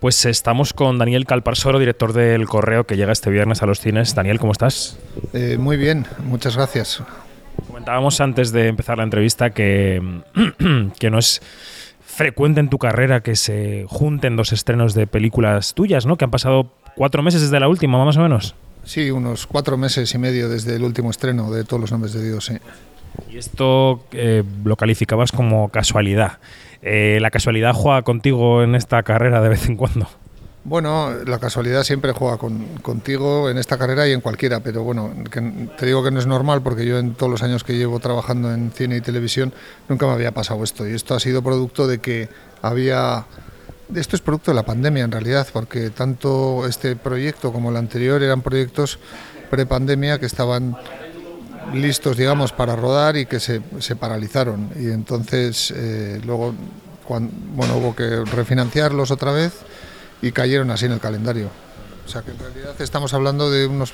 Pues estamos con Daniel Calparsoro, director del Correo, que llega este viernes a los cines. Daniel, ¿cómo estás? Eh, muy bien, muchas gracias. Comentábamos antes de empezar la entrevista que, que no es frecuente en tu carrera que se junten dos estrenos de películas tuyas, ¿no? Que han pasado cuatro meses desde la última, más o menos. Sí, unos cuatro meses y medio desde el último estreno de Todos los Nombres de Dios, sí. Y esto eh, lo calificabas como casualidad. Eh, ¿La casualidad juega contigo en esta carrera de vez en cuando? Bueno, la casualidad siempre juega contigo en esta carrera y en cualquiera, pero bueno, te digo que no es normal porque yo en todos los años que llevo trabajando en cine y televisión nunca me había pasado esto y esto ha sido producto de que había... Esto es producto de la pandemia en realidad, porque tanto este proyecto como el anterior eran proyectos pre-pandemia que estaban listos, digamos, para rodar y que se, se paralizaron. Y entonces eh, luego bueno, hubo que refinanciarlos otra vez y cayeron así en el calendario. O sea que en realidad estamos hablando de unos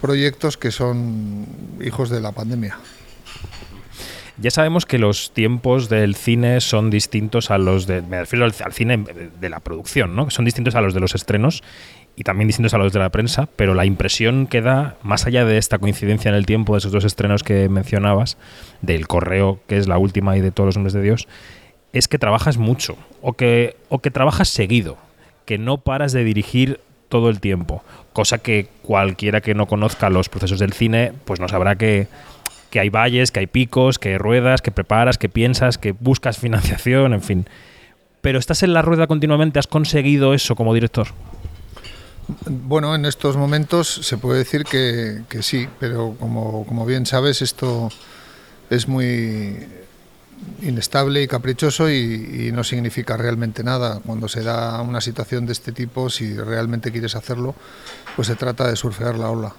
proyectos que son hijos de la pandemia. Ya sabemos que los tiempos del cine son distintos a los de. Me refiero al, cine de la producción, ¿no? Son distintos a los de los estrenos y también distintos a los de la prensa, pero la impresión que da, más allá de esta coincidencia en el tiempo de esos dos estrenos que mencionabas, del correo, que es la última, y de todos los hombres de Dios, es que trabajas mucho, o que, o que trabajas seguido, que no paras de dirigir todo el tiempo, cosa que cualquiera que no conozca los procesos del cine, pues no sabrá que, que hay valles, que hay picos, que ruedas, que preparas, que piensas, que buscas financiación, en fin. Pero estás en la rueda continuamente, ¿has conseguido eso como director? Bueno, en estos momentos se puede decir que, sí, pero como, bien sabes, esto es muy inestable y caprichoso y, no significa realmente nada. Cuando se da una situación de este tipo, si realmente quieres hacerlo, pues se trata de surfear la ola.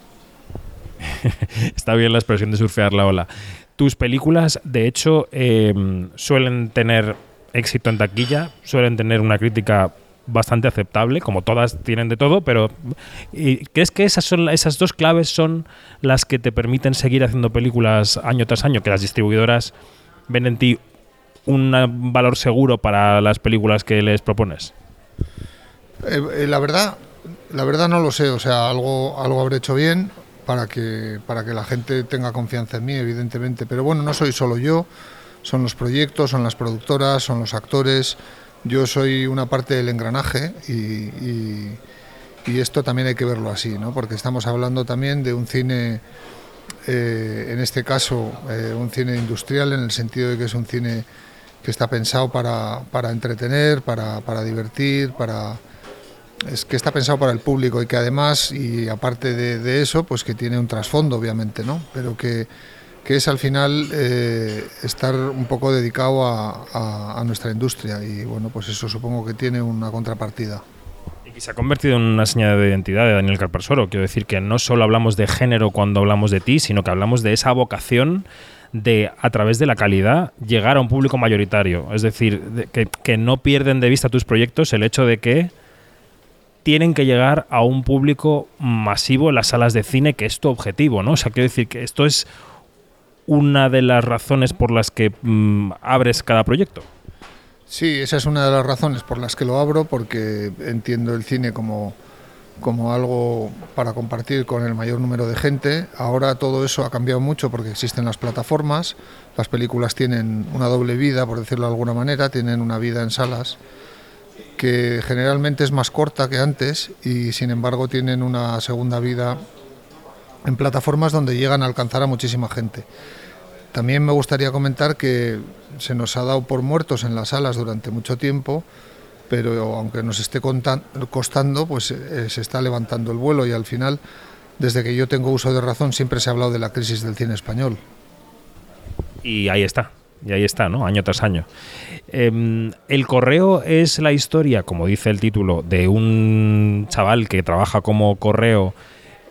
Está bien la expresión de surfear la ola. Tus películas, de hecho, eh, suelen tener éxito en taquilla, suelen tener una crítica bastante aceptable, como todas tienen de todo, pero ¿crees que esas, son, esas dos claves son las que te permiten seguir haciendo películas año tras año? Que las distribuidoras ven en ti un valor seguro para las películas que les propones? Eh, eh, la verdad, la verdad no lo sé, o sea, algo, algo habré hecho bien para que, para que la gente tenga confianza en mí, evidentemente, pero bueno, no soy solo yo, son los proyectos, son las productoras, son los actores, yo soy una parte del engranaje y, esto también hay que verlo así, ¿no? porque estamos hablando también de un cine, eh, en este caso, eh, un cine industrial, en el sentido de que es un cine que está pensado para, para entretener, para, para, divertir, para es que está pensado para el público y que además, y aparte de, de eso, pues que tiene un trasfondo, obviamente, ¿no? Pero que que es al final eh, estar un poco dedicado a, nuestra industria y bueno, pues eso supongo que tiene una contrapartida. Y se ha convertido en una señal de identidad de Daniel Carpersoro. Quiero decir que no solo hablamos de género cuando hablamos de ti, sino que hablamos de esa vocación de, a través de la calidad, llegar a un público mayoritario. Es decir, que, que no pierden de vista tus proyectos el hecho de que tienen que llegar a un público masivo en las salas de cine, que es tu objetivo, ¿no? O sea, quiero decir que esto es una de las razones por las que mm, abres cada proyecto. Sí, esa es una de las razones por las que lo abro, porque entiendo el cine como, como algo para compartir con el mayor número de gente. Ahora todo eso ha cambiado mucho porque existen las plataformas, las películas tienen una doble vida, por decirlo de alguna manera, tienen una vida en salas que generalmente es más corta que antes y sin embargo tienen una segunda vida en plataformas donde llegan a alcanzar a muchísima gente. También me gustaría comentar que se nos ha dado por muertos en las salas durante mucho tiempo, pero aunque nos esté costando, pues eh, se está levantando el vuelo y al final, desde que yo tengo uso de razón, siempre se ha hablado de la crisis del cine español. Y ahí está, y ahí está, ¿no? Año tras año. Em, el correo es la historia, como dice el título, de un chaval que trabaja como correo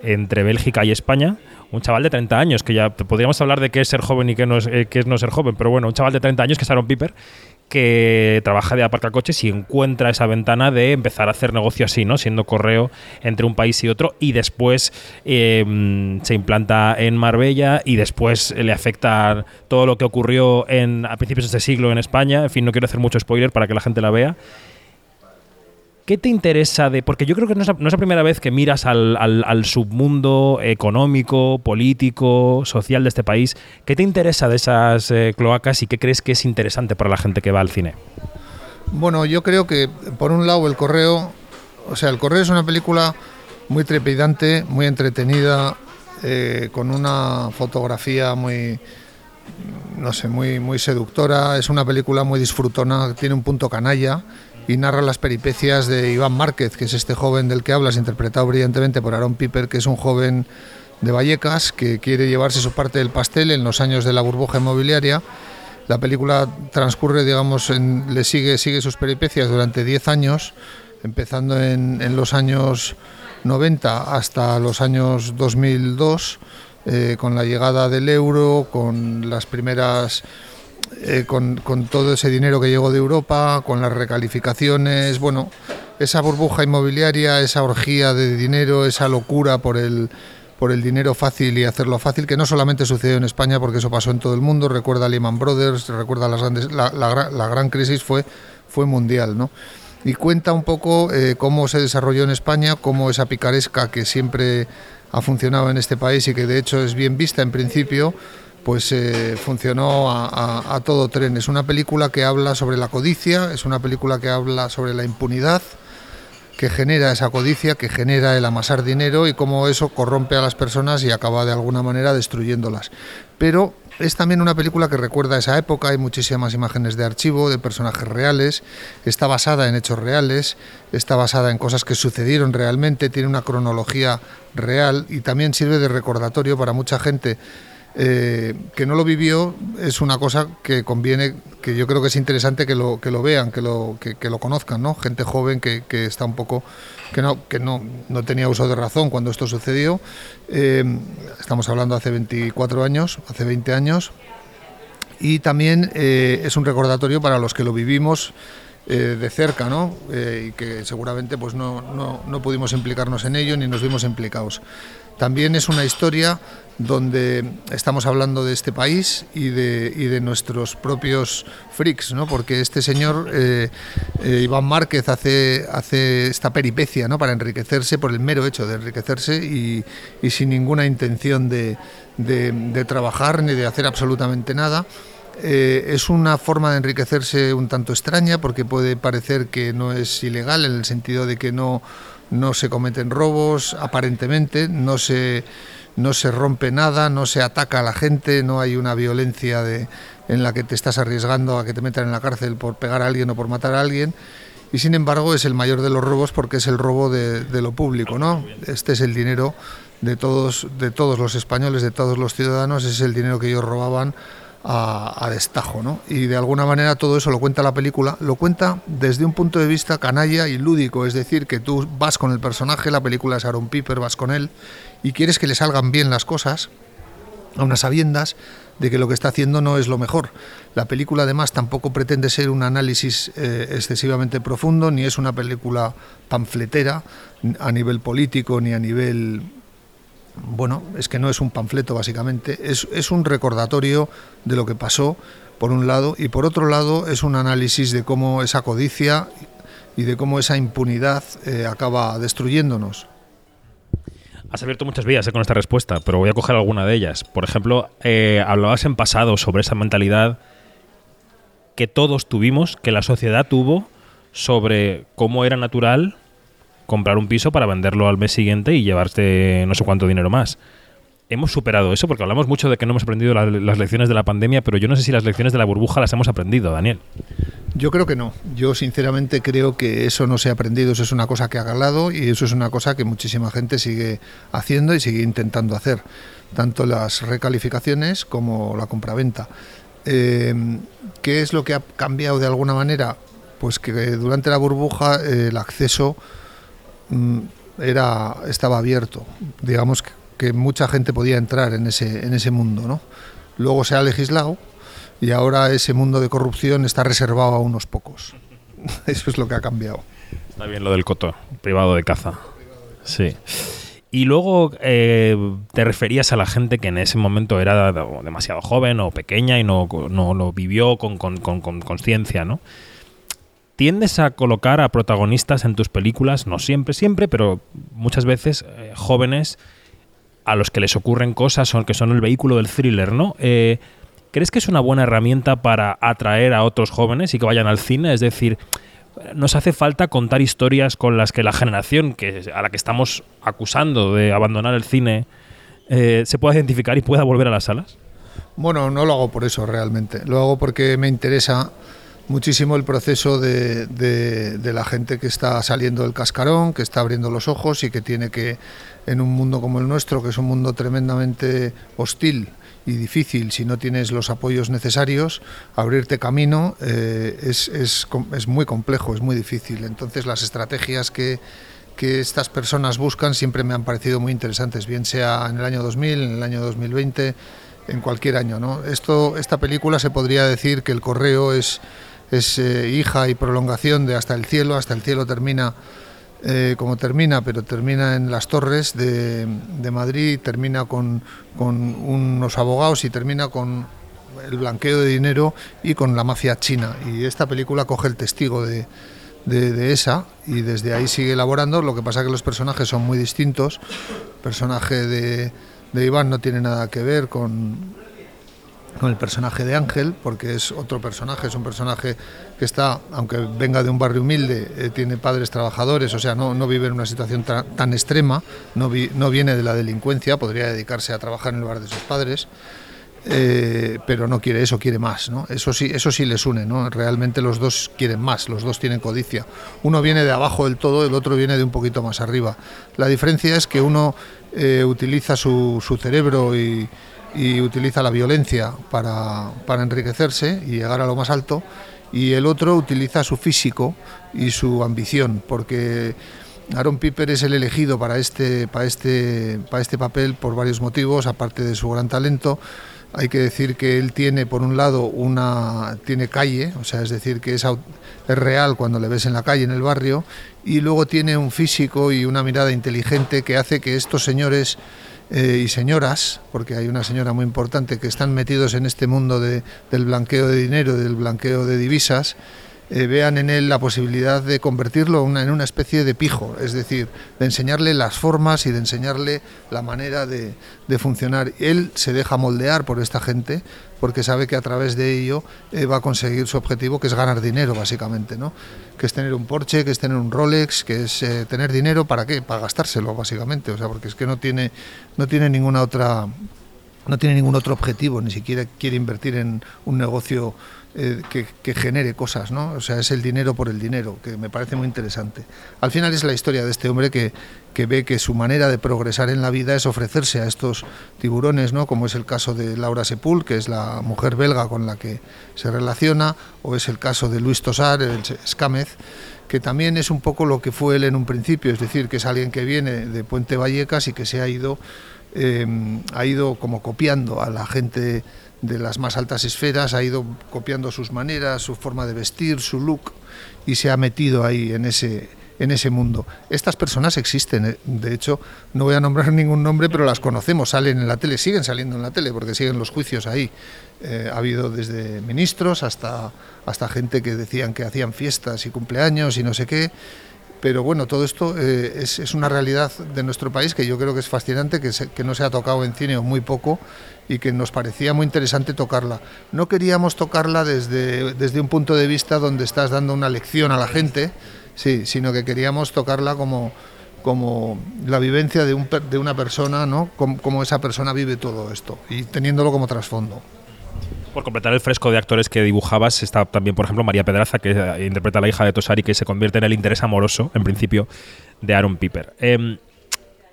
entre Bélgica y España. Un chaval de 30 años, que ya podríamos hablar de qué es ser joven y qué no es, eh, es no ser joven, pero bueno, un chaval de 30 años que es Aaron Piper, que trabaja de aparcar coches y encuentra esa ventana de empezar a hacer negocio así, ¿no? Siendo correo entre un país y otro y después em, se implanta en Marbella y después le afecta todo lo que ocurrió en, a principios de este siglo en España. En fin, no quiero hacer mucho spoiler para que la gente la vea. ¿Qué te interesa de.? Porque yo creo que no es la, primera vez que miras al, submundo económico, político, social de este país. ¿Qué te interesa de esas eh, cloacas y qué crees que es interesante para la gente que va al cine? Bueno, yo creo que, por un lado, el correo. O sea, el correo es una película muy trepidante, muy entretenida, eh, con una fotografía muy no sé, muy, muy seductora, es una película muy disfrutona, tiene un punto canalla y narra las peripecias de Iván Márquez, que es este joven del que hablas, interpretado brillantemente por Aaron Piper, que es un joven de Vallecas que quiere llevarse su parte del pastel en los años de la burbuja inmobiliaria. La película transcurre, digamos, le sigue, sigue sus peripecias durante 10 años, empezando en, los años 90 hasta los años 2002, eh, con la llegada del euro, con las primeras eh, con, todo ese dinero que llegó de Europa, con las recalificaciones, bueno, esa burbuja inmobiliaria, esa orgía de dinero, esa locura por el, por el dinero fácil y hacerlo fácil, que no solamente sucedió en España, porque eso pasó en todo el mundo, recuerda Lehman Brothers, recuerda las grandes, la, gran crisis fue, fue mundial, ¿no? Y cuenta un poco eh, cómo se desarrolló en España, cómo esa picaresca que siempre ha funcionado en este país y que de hecho es bien vista en principio, pues eh, funcionó a, todo tren. Es una película que habla sobre la codicia, es una película que habla sobre la impunidad, que genera esa codicia, que genera el amasar dinero y cómo eso corrompe a las personas y acaba de alguna manera destruyéndolas. Pero es también una película que recuerda esa época, hay muchísimas imágenes de archivo, de personajes reales, está basada en hechos reales, está basada en cosas que sucedieron realmente, tiene una cronología real y también sirve de recordatorio para mucha gente eh, que no lo vivió es una cosa que conviene, que yo creo que es interesante que lo, que lo vean, que lo, que, lo conozcan, ¿no? Gente joven que, está un poco, que no, que no, no, tenía uso de razón cuando esto sucedió. Eh, estamos hablando hace 24 años, hace 20 años. Y también eh, es un recordatorio para los que lo vivimos de cerca, ¿no? y que seguramente pues no, no, no pudimos implicarnos en ello ni nos vimos implicados. También es una historia donde estamos hablando de este país y de, y de nuestros propios freaks, ¿no? porque este señor, eh, eh, Iván Márquez, hace, hace esta peripecia ¿no? para enriquecerse por el mero hecho de enriquecerse y, y sin ninguna intención de, de, trabajar ni de hacer absolutamente nada. Eh, es una forma de enriquecerse un tanto extraña porque puede parecer que no es ilegal en el sentido de que no, no se cometen robos aparentemente, no se no se rompe nada, no se ataca a la gente, no hay una violencia de, en la que te estás arriesgando a que te metan en la cárcel por pegar a alguien o por matar a alguien. Y sin embargo es el mayor de los robos porque es el robo de, lo público, ¿no? Este es el dinero de todos, de todos los españoles, de todos los ciudadanos, es el dinero que ellos robaban a, destajo, ¿no? Y de alguna manera todo eso lo cuenta la película, lo cuenta desde un punto de vista canalla y lúdico, es decir, que tú vas con el personaje, la película es Aaron Piper, vas con él y quieres que le salgan bien las cosas, a unas sabiendas de que lo que está haciendo no es lo mejor. La película además tampoco pretende ser un análisis eh, excesivamente profundo, ni es una película panfletera a nivel político ni a nivel bueno, es que no es un panfleto básicamente, es, un recordatorio de lo que pasó, por un lado, y por otro lado es un análisis de cómo esa codicia y de cómo esa impunidad eh, acaba destruyéndonos. Has abierto muchas vías eh, con esta respuesta, pero voy a coger alguna de ellas. Por ejemplo, eh, hablabas en pasado sobre esa mentalidad que todos tuvimos, que la sociedad tuvo, sobre cómo era natural comprar un piso para venderlo al mes siguiente y llevarte no sé cuánto dinero más. Hemos superado eso porque hablamos mucho de que no hemos aprendido las, lecciones de la pandemia, pero yo no sé si las lecciones de la burbuja las hemos aprendido, Daniel. Yo creo que no. Yo sinceramente creo que eso no se ha aprendido, eso es una cosa que ha galado y eso es una cosa que muchísima gente sigue haciendo y sigue intentando hacer, tanto las recalificaciones como la compraventa. Eh, ¿Qué es lo que ha cambiado de alguna manera? Pues que durante la burbuja eh, el acceso era, estaba abierto. Digamos que, mucha gente podía entrar en ese, en ese mundo. ¿no? Luego se ha legislado y ahora ese mundo de corrupción está reservado a unos pocos. Eso es lo que ha cambiado. Está bien lo del coto, privado de caza. Sí. Y luego eh, te referías a la gente que en ese momento era demasiado joven o pequeña y no, no lo vivió con conciencia, ¿no? Tiendes a colocar a protagonistas en tus películas, no siempre, siempre, pero muchas veces eh, jóvenes a los que les ocurren cosas, son, que son el vehículo del thriller, ¿no? Eh, ¿Crees que es una buena herramienta para atraer a otros jóvenes y que vayan al cine? Es decir, nos hace falta contar historias con las que la generación que, a la que estamos acusando de abandonar el cine eh, se pueda identificar y pueda volver a las salas. Bueno, no lo hago por eso realmente. Lo hago porque me interesa muchísimo el proceso de, de, la gente que está saliendo del cascarón, que está abriendo los ojos y que tiene que, en un mundo como el nuestro, que es un mundo tremendamente hostil, y difícil si no tienes los apoyos necesarios, abrirte camino eh, es, es, es, muy complejo, es muy difícil. Entonces las estrategias que, que estas personas buscan siempre me han parecido muy interesantes, bien sea en el año 2000, en el año 2020, en cualquier año. ¿no? Esto, esta película se podría decir que el correo es, es eh, hija y prolongación de Hasta el cielo, Hasta el cielo termina eh, como termina, pero termina en las torres de, Madrid, termina con, unos abogados y termina con el blanqueo de dinero y con la mafia china. Y esta película coge el testigo de, esa y desde ahí sigue elaborando. Lo que pasa es que los personajes son muy distintos. El personaje de, de Iván no tiene nada que ver con, con el personaje de Ángel, porque es otro personaje, es un personaje que está, aunque venga de un barrio humilde, eh, tiene padres trabajadores, o sea, no, no vive en una situación tan extrema, no, no, viene de la delincuencia, podría dedicarse a trabajar en el bar de sus padres, eh, pero no quiere eso, quiere más, ¿no? Eso sí, eso sí les une, ¿no? Realmente los dos quieren más, los dos tienen codicia. Uno viene de abajo del todo, el otro viene de un poquito más arriba. La diferencia es que uno eh, utiliza su, su cerebro y y utiliza la violencia para, para, enriquecerse y llegar a lo más alto, y el otro utiliza su físico y su ambición, porque Aaron Piper es el elegido para este, para este, para este papel por varios motivos, aparte de su gran talento. Hay que decir que él tiene, por un lado, una tiene calle, o sea, es decir, que es, es real cuando le ves en la calle, en el barrio, y luego tiene un físico y una mirada inteligente que hace que estos señores eh, y señoras, porque hay una señora muy importante que están metidos en este mundo de, del blanqueo de dinero, del blanqueo de divisas, eh, vean en él la posibilidad de convertirlo en una especie de pijo, es decir, de enseñarle las formas y de enseñarle la manera de, funcionar. Él se deja moldear por esta gente porque sabe que a través de ello eh, va a conseguir su objetivo, que es ganar dinero, básicamente, ¿no? que es tener un Porsche, que es tener un Rolex, que es eh, tener dinero para qué, para gastárselo, básicamente, o sea, porque es que no tiene, no tiene ninguna otra no tiene ningún otro objetivo, ni siquiera quiere invertir en un negocio eh, que, genere cosas, ¿no? O sea, es el dinero por el dinero, que me parece muy interesante. Al final es la historia de este hombre que, que ve que su manera de progresar en la vida es ofrecerse a estos tiburones, ¿no? Como es el caso de Laura Sepul, que es la mujer belga con la que se relaciona, o es el caso de Luis Tosar, el Escámez, que también es un poco lo que fue él en un principio, es decir, que es alguien que viene de Puente Vallecas y que se ha ido eh, ha ido como copiando a la gente de las más altas esferas, ha ido copiando sus maneras, su forma de vestir, su look y se ha metido ahí en ese, en ese mundo. Estas personas existen, eh, de hecho, no voy a nombrar ningún nombre, pero las conocemos, salen en la tele, siguen saliendo en la tele porque siguen los juicios ahí. Eh, ha habido desde ministros hasta, hasta gente que decían que hacían fiestas y cumpleaños y no sé qué. Pero bueno, todo esto eh, es, una realidad de nuestro país que yo creo que es fascinante, que, que no se ha tocado en cine o muy poco y que nos parecía muy interesante tocarla. No queríamos tocarla desde, desde un punto de vista donde estás dando una lección a la gente, sí, sino que queríamos tocarla como, como la vivencia de, un, de una persona, ¿no? Como, esa persona vive todo esto y teniéndolo como trasfondo. Por completar el fresco de actores que dibujabas, está también, por ejemplo, María Pedraza, que interpreta a la hija de Tosari, que se convierte en el interés amoroso, en principio, de Aaron Piper. Em,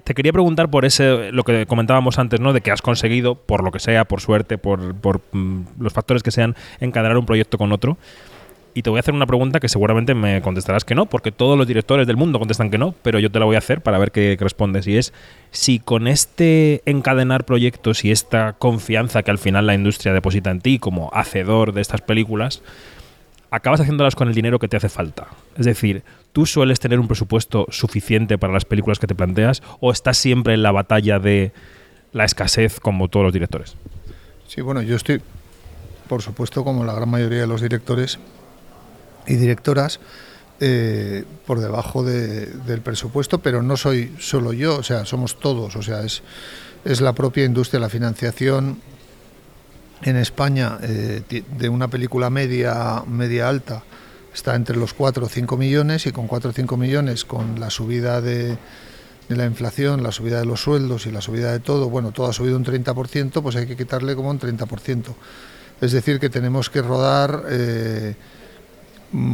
te quería preguntar por ese, lo que comentábamos antes, ¿no? De que has conseguido, por lo que sea, por suerte, por, por mm, los factores que sean, encadenar un proyecto con otro. Y te voy a hacer una pregunta que seguramente me contestarás que no, porque todos los directores del mundo contestan que no, pero yo te la voy a hacer para ver qué, respondes. Y es si con este encadenar proyectos y esta confianza que al final la industria deposita en ti como hacedor de estas películas, acabas haciéndolas con el dinero que te hace falta. Es decir, ¿tú sueles tener un presupuesto suficiente para las películas que te planteas o estás siempre en la batalla de la escasez como todos los directores? Sí, bueno, yo estoy, por supuesto, como la gran mayoría de los directores, y directoras eh, por debajo del presupuesto, pero no soy solo yo, o sea, somos todos, o sea, es, es la propia industria, la financiación en España eh, de una película media, media alta está entre los 4 o 5 millones y con 4 o 5 millones, con la subida de, la inflación, la subida de los sueldos y la subida de todo, bueno, todo ha subido un 30%, pues hay que quitarle como un 30%. Es decir, que tenemos que rodar eh,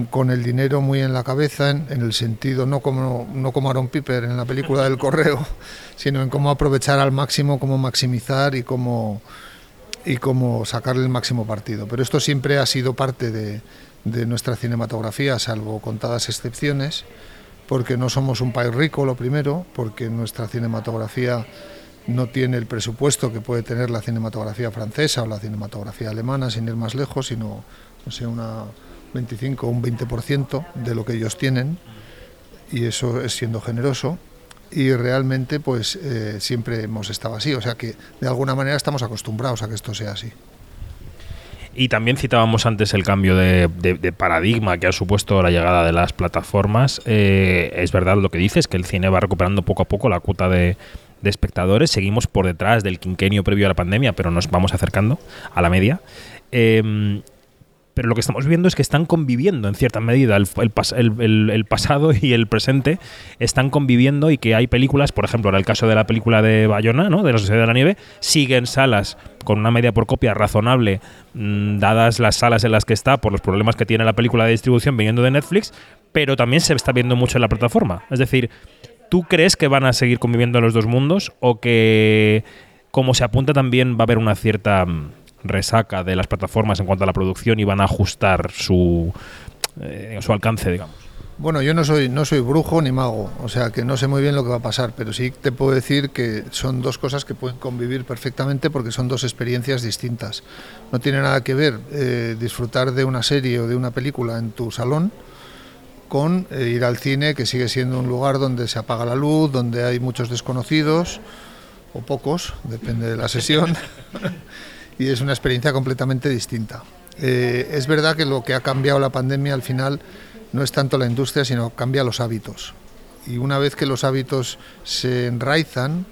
con el dinero muy en la cabeza, en, el sentido, no como, no como Aaron Piper en la película del correo, sino en cómo aprovechar al máximo, cómo maximizar y cómo, y cómo sacarle el máximo partido. Pero esto siempre ha sido parte de, de nuestra cinematografía, salvo contadas excepciones, porque no somos un país rico, lo primero, porque nuestra cinematografía no tiene el presupuesto que puede tener la cinematografía francesa o la cinematografía alemana, sin ir más lejos, sino, no sé, una 25 o un 20% de lo que ellos tienen, y eso es siendo generoso. Y realmente, pues eh, siempre hemos estado así, o sea que de alguna manera estamos acostumbrados a que esto sea así. Y también citábamos antes el cambio de, paradigma que ha supuesto la llegada de las plataformas. Eh, es verdad lo que dices, que el cine va recuperando poco a poco la cuota de, espectadores. Seguimos por detrás del quinquenio previo a la pandemia, pero nos vamos acercando a la media. Eh, pero lo que estamos viendo es que están conviviendo en cierta medida el, el, pasado y el presente están conviviendo y que hay películas, por ejemplo, en el caso de la película de Bayona, ¿no? de la Sociedad de la Nieve, siguen salas con una media por copia razonable, mm, dadas las salas en las que está por los problemas que tiene la película de distribución viniendo de Netflix, pero también se está viendo mucho en la plataforma. Es decir, ¿tú crees que van a seguir conviviendo los dos mundos o que, como se apunta, también va a haber una cierta mm, resaca de las plataformas en cuanto a la producción y van a ajustar su, eh, su alcance, digamos. Bueno, yo no soy, no soy brujo ni mago, o sea que no sé muy bien lo que va a pasar, pero sí te puedo decir que son dos cosas que pueden convivir perfectamente porque son dos experiencias distintas. No tiene nada que ver eh, disfrutar de una serie o de una película en tu salón con eh, ir al cine, que sigue siendo un lugar donde se apaga la luz, donde hay muchos desconocidos, o pocos, depende de la sesión. y es una experiencia completamente distinta. Eh, es verdad que lo que ha cambiado la pandemia al final no es tanto la industria, sino cambia los hábitos. Y una vez que los hábitos se enraizan,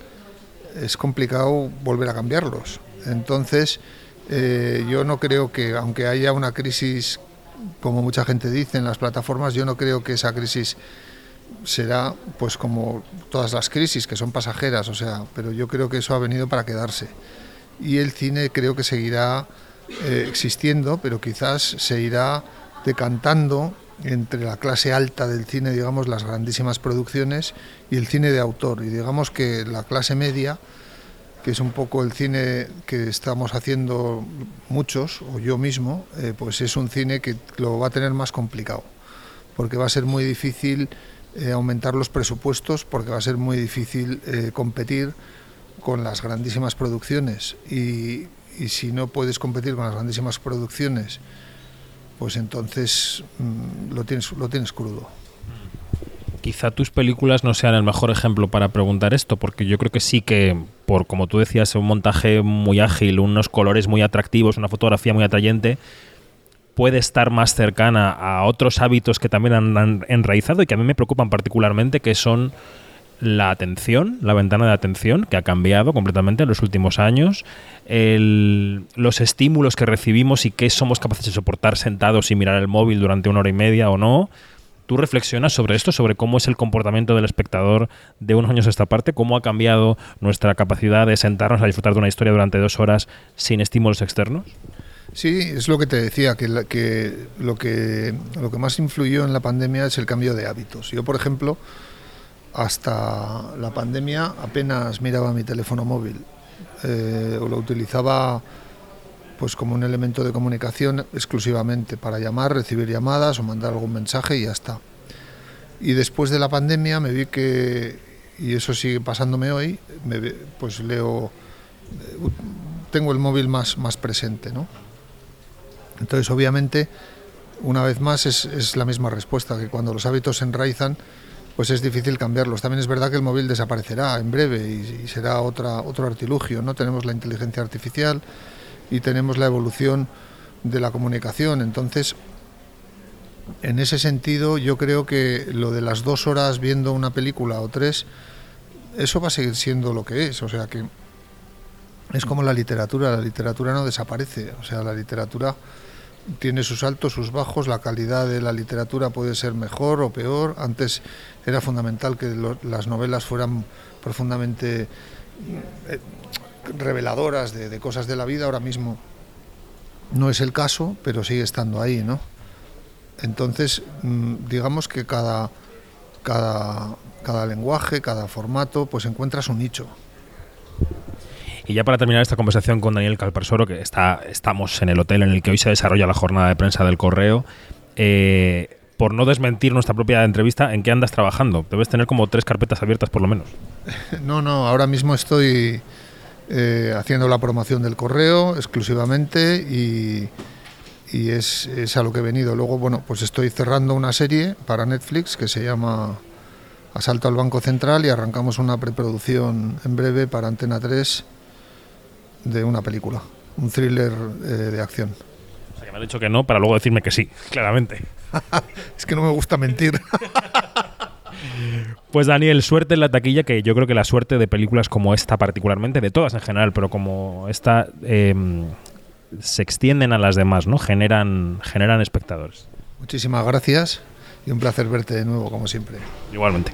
es complicado volver a cambiarlos. Entonces, eh, yo no creo que, aunque haya una crisis, como mucha gente dice en las plataformas, yo no creo que esa crisis será pues como todas las crisis que son pasajeras, o sea, pero yo creo que eso ha venido para quedarse y el cine creo que seguirá eh, existiendo, pero quizás se irá decantando entre la clase alta del cine, digamos, las grandísimas producciones, y el cine de autor. Y digamos que la clase media, que es un poco el cine que estamos haciendo muchos, o yo mismo, eh, pues es un cine que lo va a tener más complicado, porque va a ser muy difícil eh, aumentar los presupuestos, porque va a ser muy difícil competir con las grandísimas producciones y, si no puedes competir con las grandísimas producciones, pues entonces mm, lo, tienes, lo tienes crudo. Quizá tus películas no sean el mejor ejemplo para preguntar esto, porque yo creo que sí que, por como tú decías, un montaje muy ágil, unos colores muy atractivos, una fotografía muy atrayente, puede estar más cercana a otros hábitos que también han enraizado y que a mí me preocupan particularmente, que son la atención, la ventana de atención, que ha cambiado completamente en los últimos años, los estímulos que recibimos y qué somos capaces de soportar sentados y mirar el móvil durante una hora y media o no. ¿Tú reflexionas sobre esto, sobre cómo es el comportamiento del espectador de unos años a esta parte? ¿Cómo ha cambiado nuestra capacidad de sentarnos a disfrutar de una historia durante dos horas sin estímulos externos? Sí, es lo que te decía, que, que, lo, que lo que más influyó en la pandemia es el cambio de hábitos. Yo, por ejemplo, hasta la pandemia apenas miraba mi teléfono móvil eh, o lo utilizaba pues como un elemento de comunicación exclusivamente para llamar, recibir llamadas o mandar algún mensaje y ya está. Y después de la pandemia me vi que, y eso sigue pasándome hoy, me, pues leo, tengo el móvil más, más presente, ¿no? Entonces obviamente, una vez más es, es la misma respuesta, que cuando los hábitos se enraizan, pues es difícil cambiarlos. También es verdad que el móvil desaparecerá en breve y, será otra, otro artilugio. ¿no? Tenemos la inteligencia artificial y tenemos la evolución de la comunicación. Entonces, en ese sentido yo creo que lo de las dos horas viendo una película o tres, eso va a seguir siendo lo que es. O sea que es como la literatura, la literatura no desaparece. O sea, la literatura tiene sus altos, sus bajos, la calidad de la literatura puede ser mejor o peor. Antes era fundamental que las novelas fueran profundamente eh, reveladoras de, cosas de la vida, ahora mismo no es el caso, pero sigue estando ahí, ¿no? Entonces, mm, digamos que cada, cada, cada lenguaje, cada formato, pues encuentra su nicho. Y ya para terminar esta conversación con Daniel Calparsoro, que está, estamos en el hotel en el que hoy se desarrolla la jornada de prensa del correo, eh, por no desmentir nuestra propia entrevista, ¿en qué andas trabajando? Debes tener como tres carpetas abiertas por lo menos. No, no, ahora mismo estoy eh, haciendo la promoción del correo exclusivamente y, y es, es, a lo que he venido. Luego, bueno, pues estoy cerrando una serie para Netflix que se llama Asalto al Banco Central y arrancamos una preproducción en breve para Antena 3 de una película, un thriller eh, de acción. O sea, que me ha dicho que no para luego decirme que sí, claramente. es que no me gusta mentir. Pues Daniel, suerte en la taquilla, que yo creo que la suerte de películas como esta particularmente, de todas en general, pero como esta, em, se extienden a las demás, ¿no? Generan, generan espectadores. Muchísimas gracias y un placer verte de nuevo, como siempre. Igualmente.